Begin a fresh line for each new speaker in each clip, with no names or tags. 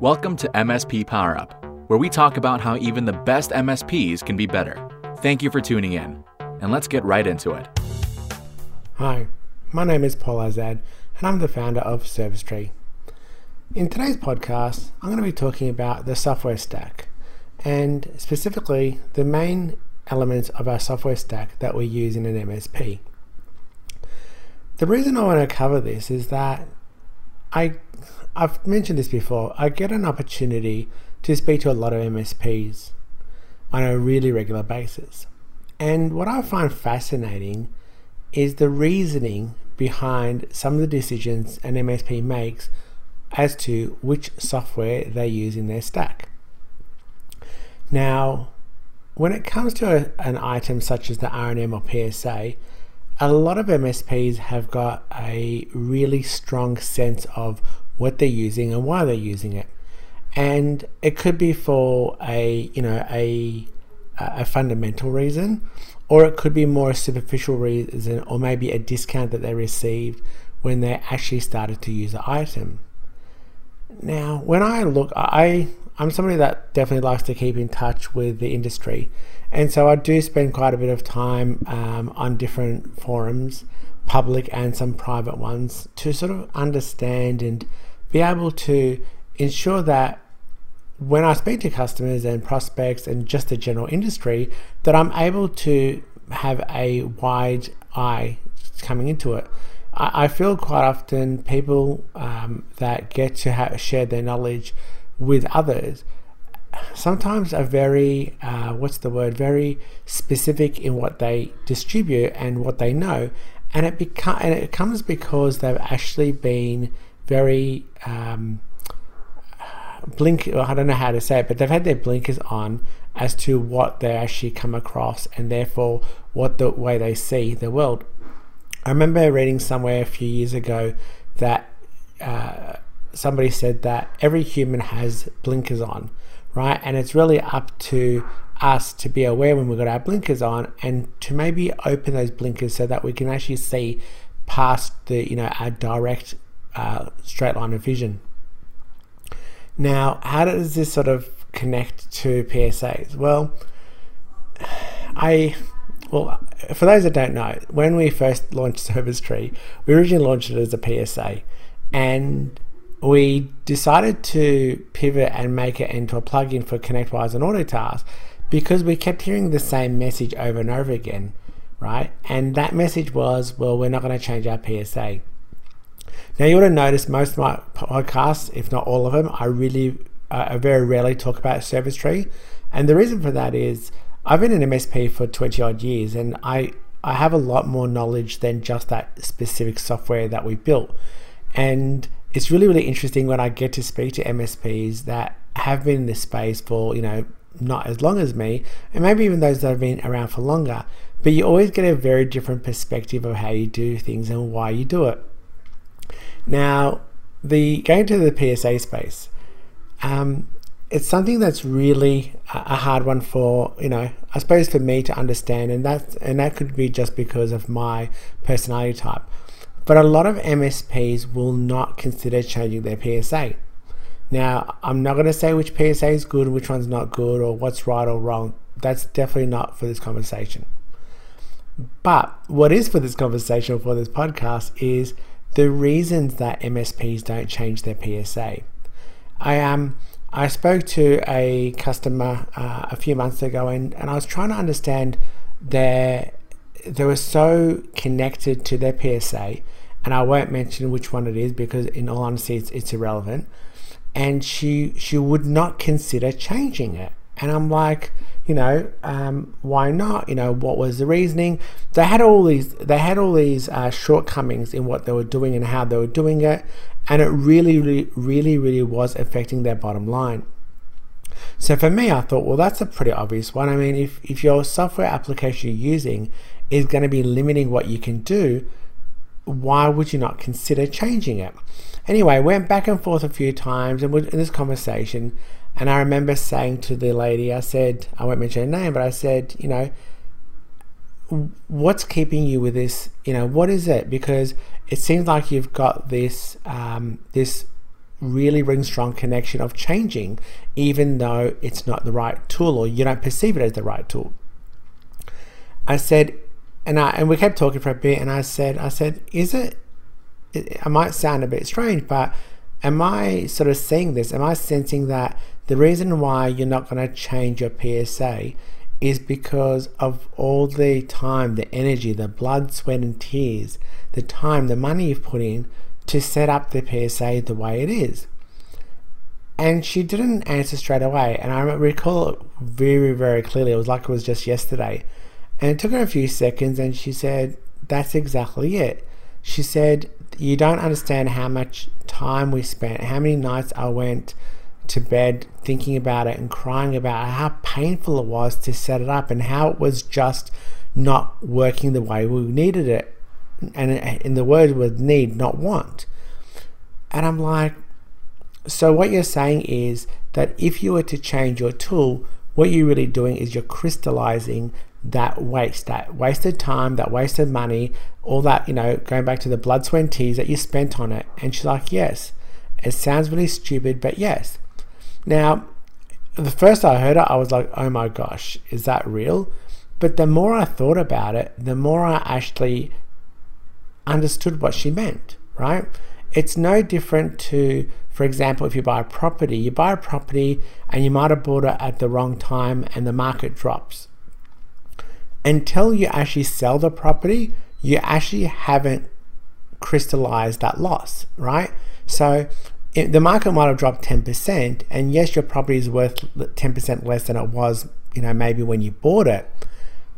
Welcome to MSP Power Up, where we talk about how even the best MSPs can be better. Thank you for tuning in, and let's get right into it.
Hi, my name is Paul Azad, and I'm the founder of ServiceTree. In today's podcast, I'm going to be talking about the software stack, and specifically the main elements of our software stack that we use in an MSP. The reason I want to cover this is that I I've mentioned this before. I get an opportunity to speak to a lot of MSPs on a really regular basis. And what I find fascinating is the reasoning behind some of the decisions an MSP makes as to which software they use in their stack. Now, when it comes to a, an item such as the RMM or PSA, a lot of MSPs have got a really strong sense of what they're using and why they're using it. And it could be for a, you know, a, a fundamental reason, or it could be more a superficial reason, or maybe a discount that they received when they actually started to use the item. Now, when I look, I I'm somebody that definitely likes to keep in touch with the industry, and so I do spend quite a bit of time um, on different forums, public and some private ones, to sort of understand and be able to ensure that when I speak to customers and prospects and just the general industry, that I'm able to have a wide eye coming into it. I, feel quite often people um, that get to share their knowledge with others sometimes are very uh, what's the word very specific in what they distribute and what they know. And it becomes and it comes because they've actually been very um, blink I don't know how to say it but they've had their blinkers on as to what they actually come across and therefore what the way they see the world. I remember reading somewhere a few years ago that uh, somebody said that every human has blinkers on right? And it's really up to us to be aware when we've got our blinkers on and to maybe open those blinkers so that we can actually see past the, you know, our direct uh, straight line of vision. Now, how does this sort of connect to PSAs? Well, I well, for those that don't know, when we first launched Service Tree, we originally launched it as a PSA, and we decided to pivot and make it into a plugin for ConnectWise and AutoTask because we kept hearing the same message over and over again, right? And that message was, well, we're not going to change our PSA. Now, you would have noticed most of my podcasts, if not all of them, I really, uh, I very rarely talk about Service Tree. And the reason for that is I've been an MSP for 20 odd years and I, I have a lot more knowledge than just that specific software that we built. And it's really, really interesting when I get to speak to MSPs that have been in this space for, you know, not as long as me, and maybe even those that have been around for longer. But you always get a very different perspective of how you do things and why you do it. Now, the going to the PSA space, um, it's something that's really a hard one for you know I suppose for me to understand, and that and that could be just because of my personality type. But a lot of MSPs will not consider changing their PSA. Now, I'm not going to say which PSA is good, which one's not good, or what's right or wrong. That's definitely not for this conversation. But what is for this conversation, for this podcast, is the reasons that MSPs don't change their PSA. I um I spoke to a customer uh, a few months ago, and, and I was trying to understand their they were so connected to their PSA, and I won't mention which one it is because, in all honesty, it's, it's irrelevant. And she she would not consider changing it, and I'm like, you know, um, why not? You know, what was the reasoning? They had all these they had all these uh, shortcomings in what they were doing and how they were doing it, and it really, really, really, really was affecting their bottom line. So for me, I thought, well, that's a pretty obvious one. I mean, if, if your software application you're using is going to be limiting what you can do, why would you not consider changing it? Anyway, went back and forth a few times and in this conversation, and I remember saying to the lady, I said, I won't mention her name, but I said, you know, what's keeping you with this? You know, what is it? Because it seems like you've got this um, this really ring strong connection of changing, even though it's not the right tool or you don't perceive it as the right tool. I said, and I and we kept talking for a bit, and I said, I said, is it? it I might sound a bit strange, but am I sort of seeing this? Am I sensing that the reason why you're not going to change your PSA is because of all the time, the energy, the blood, sweat, and tears, the time, the money you've put in to set up the PSA the way it is? And she didn't answer straight away. And I recall it very, very clearly. It was like it was just yesterday. And it took her a few seconds and she said, That's exactly it. She said, You don't understand how much time we spent, how many nights I went to bed thinking about it and crying about how painful it was to set it up and how it was just not working the way we needed it. And in the word was need, not want. And I'm like, so what you're saying is that if you were to change your tool, what you're really doing is you're crystallizing that waste, that wasted time, that wasted money, all that, you know, going back to the blood, sweat, and tears that you spent on it. And she's like, yes. It sounds really stupid, but yes. Now, the first I heard it, I was like, oh my gosh, is that real? But the more I thought about it, the more I actually understood what she meant, right? It's no different to, for example, if you buy a property, you buy a property and you might have bought it at the wrong time and the market drops until you actually sell the property, you actually haven't crystallized that loss, right? So the market might have dropped 10%, and yes, your property is worth 10% less than it was, you know, maybe when you bought it,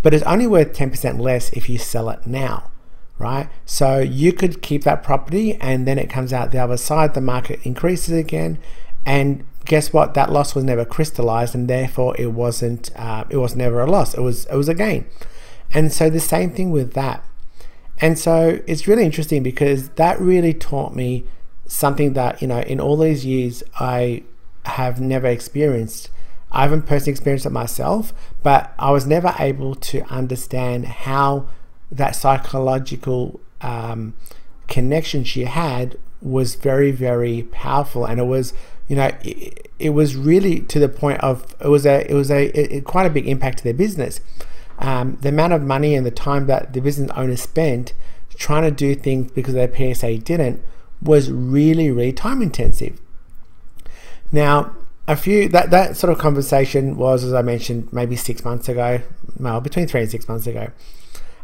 but it's only worth 10% less if you sell it now, right? So you could keep that property, and then it comes out the other side, the market increases again, and guess what? That loss was never crystallized, and therefore it wasn't. Uh, it was never a loss. It was. It was a gain. And so the same thing with that. And so it's really interesting because that really taught me something that you know in all these years I have never experienced. I haven't personally experienced it myself, but I was never able to understand how that psychological um, connection she had was very, very powerful, and it was you know, it, it, was really to the point of it was a it was a it, quite a big impact to their business. Um, the amount of money and the time that the business owner spent trying to do things because their PSA didn't was really really time intensive. Now, a few that that sort of conversation was, as I mentioned, maybe six months ago, well, between three and six months ago.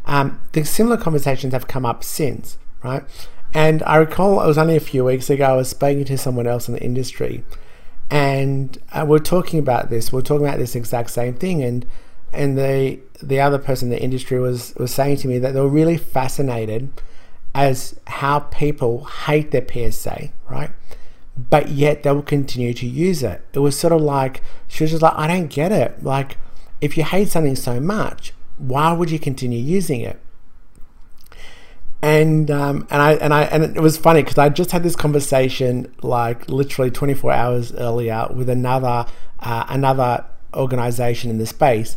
Um, the similar conversations have come up since, right? And I recall it was only a few weeks ago, I was speaking to someone else in the industry, and uh, we're talking about this. We're talking about this exact same thing, and and the the other person in the industry was was saying to me that they were really fascinated as how people hate their PSA, right? But yet they will continue to use it. It was sort of like she was just like, I don't get it. Like, if you hate something so much, why would you continue using it? And um, and I and I and it was funny because I just had this conversation like literally 24 hours earlier with another uh, another organization in the space,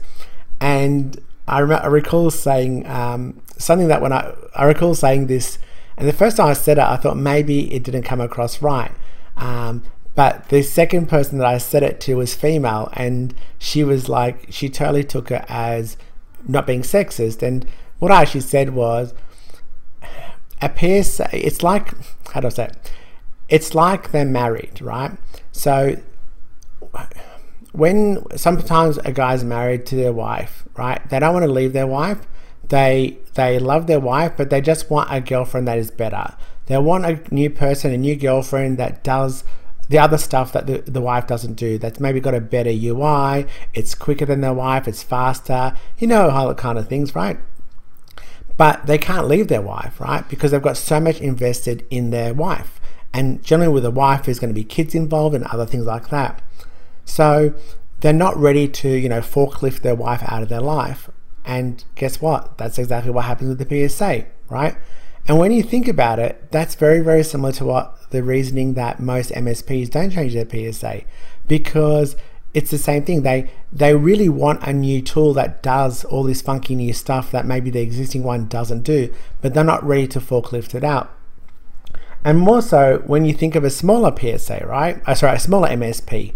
and I, rem- I recall saying um, something that when I I recall saying this, and the first time I said it, I thought maybe it didn't come across right. Um, but the second person that I said it to was female, and she was like, she totally took it as not being sexist. And what I actually said was, a PSA, it's like, how do I say it? It's like they're married, right? So when sometimes a guy's married to their wife, right? They don't want to leave their wife. They they love their wife, but they just want a girlfriend that is better. They want a new person, a new girlfriend that does the other stuff that the, the wife doesn't do. That's maybe got a better UI, it's quicker than their wife, it's faster, you know, all the kind of things, right? But they can't leave their wife, right? Because they've got so much invested in their wife. And generally, with a wife, there's going to be kids involved and other things like that. So they're not ready to, you know, forklift their wife out of their life. And guess what? That's exactly what happens with the PSA, right? And when you think about it, that's very, very similar to what the reasoning that most MSPs don't change their PSA because it's the same thing. They they really want a new tool that does all this funky new stuff that maybe the existing one doesn't do, but they're not ready to forklift it out. And more so when you think of a smaller PSA, right? Uh, sorry, a smaller MSP.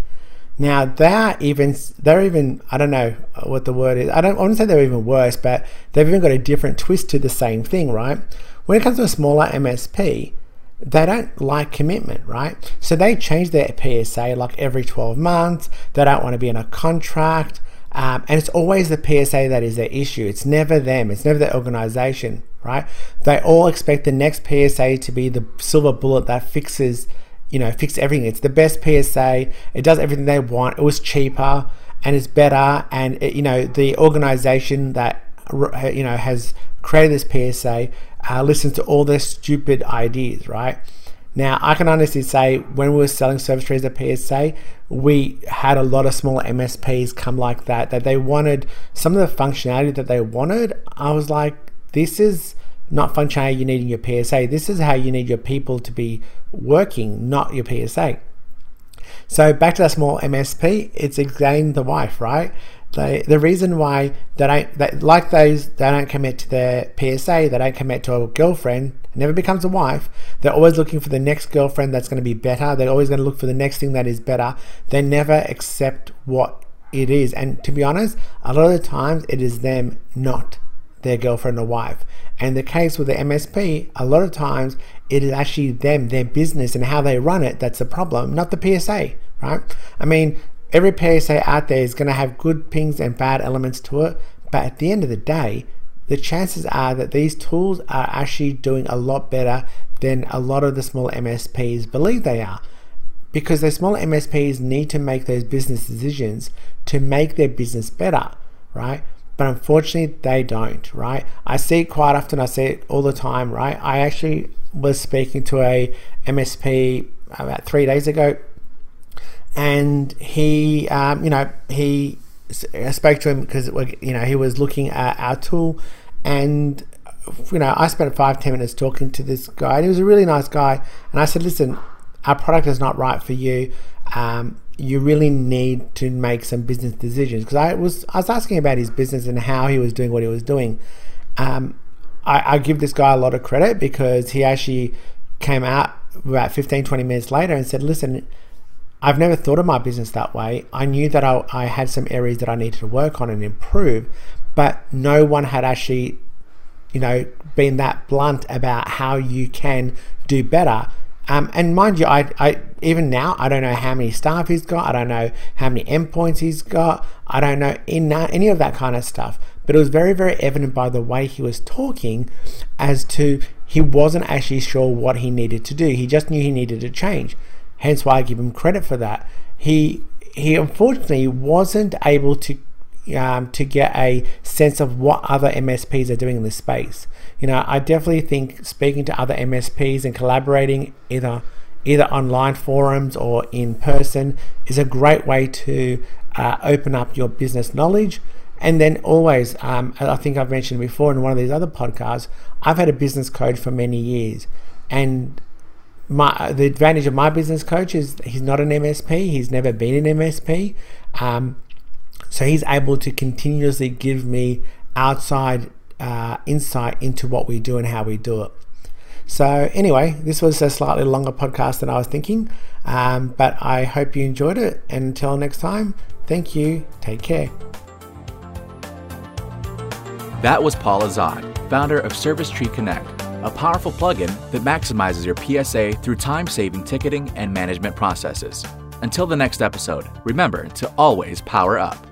Now they're even they're even I don't know what the word is. I don't I wouldn't say they're even worse, but they've even got a different twist to the same thing, right? When it comes to a smaller MSP, they don't like commitment, right? So they change their PSA like every 12 months. They don't want to be in a contract. Um, and it's always the PSA that is their issue. It's never them. It's never the organization, right? They all expect the next PSA to be the silver bullet that fixes, you know, fix everything. It's the best PSA. It does everything they want. It was cheaper and it's better. And it, you know, the organization that you know has created this PSA uh, to all their stupid ideas, right? Now, I can honestly say when we were selling service trees at PSA, we had a lot of small MSPs come like that, that they wanted some of the functionality that they wanted. I was like, this is not functionality you need in your PSA. This is how you need your people to be working, not your PSA. So back to that small MSP, it's again the wife, right? They, the reason why they don't, they, like those, they don't commit to their PSA, they don't commit to a girlfriend, never becomes a wife. They're always looking for the next girlfriend that's going to be better. They're always going to look for the next thing that is better. They never accept what it is. And to be honest, a lot of the times it is them, not their girlfriend or wife. And the case with the MSP, a lot of times it is actually them, their business, and how they run it that's the problem, not the PSA, right? I mean, every PSA out there is going to have good things and bad elements to it, but at the end of the day, the chances are that these tools are actually doing a lot better than a lot of the small MSPs believe they are. Because the small MSPs need to make those business decisions to make their business better, right? But unfortunately, they don't, right? I see it quite often, I see it all the time, right? I actually was speaking to a MSP about three days ago and he, um, you know, he I spoke to him because you know he was looking at our tool, and you know I spent five ten minutes talking to this guy, and he was a really nice guy. And I said, listen, our product is not right for you. Um, you really need to make some business decisions because I was I was asking about his business and how he was doing what he was doing. Um, I, I give this guy a lot of credit because he actually came out about 15 20 minutes later and said listen I've never thought of my business that way. I knew that I, I, had some areas that I needed to work on and improve, but no one had actually, you know, been that blunt about how you can do better. Um, and mind you, I, I even now I don't know how many staff he's got. I don't know how many endpoints he's got. I don't know in any of that kind of stuff. But it was very, very evident by the way he was talking as to he wasn't actually sure what he needed to do. He just knew he needed to change. Hence why I give him credit for that. He he unfortunately wasn't able to um, to get a sense of what other MSPs are doing in this space. You know, I definitely think speaking to other MSPs and collaborating either either online forums or in person is a great way to uh, open up your business knowledge. And then always, um, I think I've mentioned before in one of these other podcasts, I've had a business coach for many years, and my the advantage of my business coach is he's not an MSP. He's never been an MSP, um, so he's able to continuously give me outside uh, insight into what we do and how we do it. So anyway, this was a slightly longer podcast than I was thinking, um, but I hope you enjoyed it. And until next time, thank you. Take care.
That was Paula Azad, founder of Service Tree Connect a powerful plugin that maximizes your PSA through time saving ticketing and management processes. Until the next episode, remember to always power up.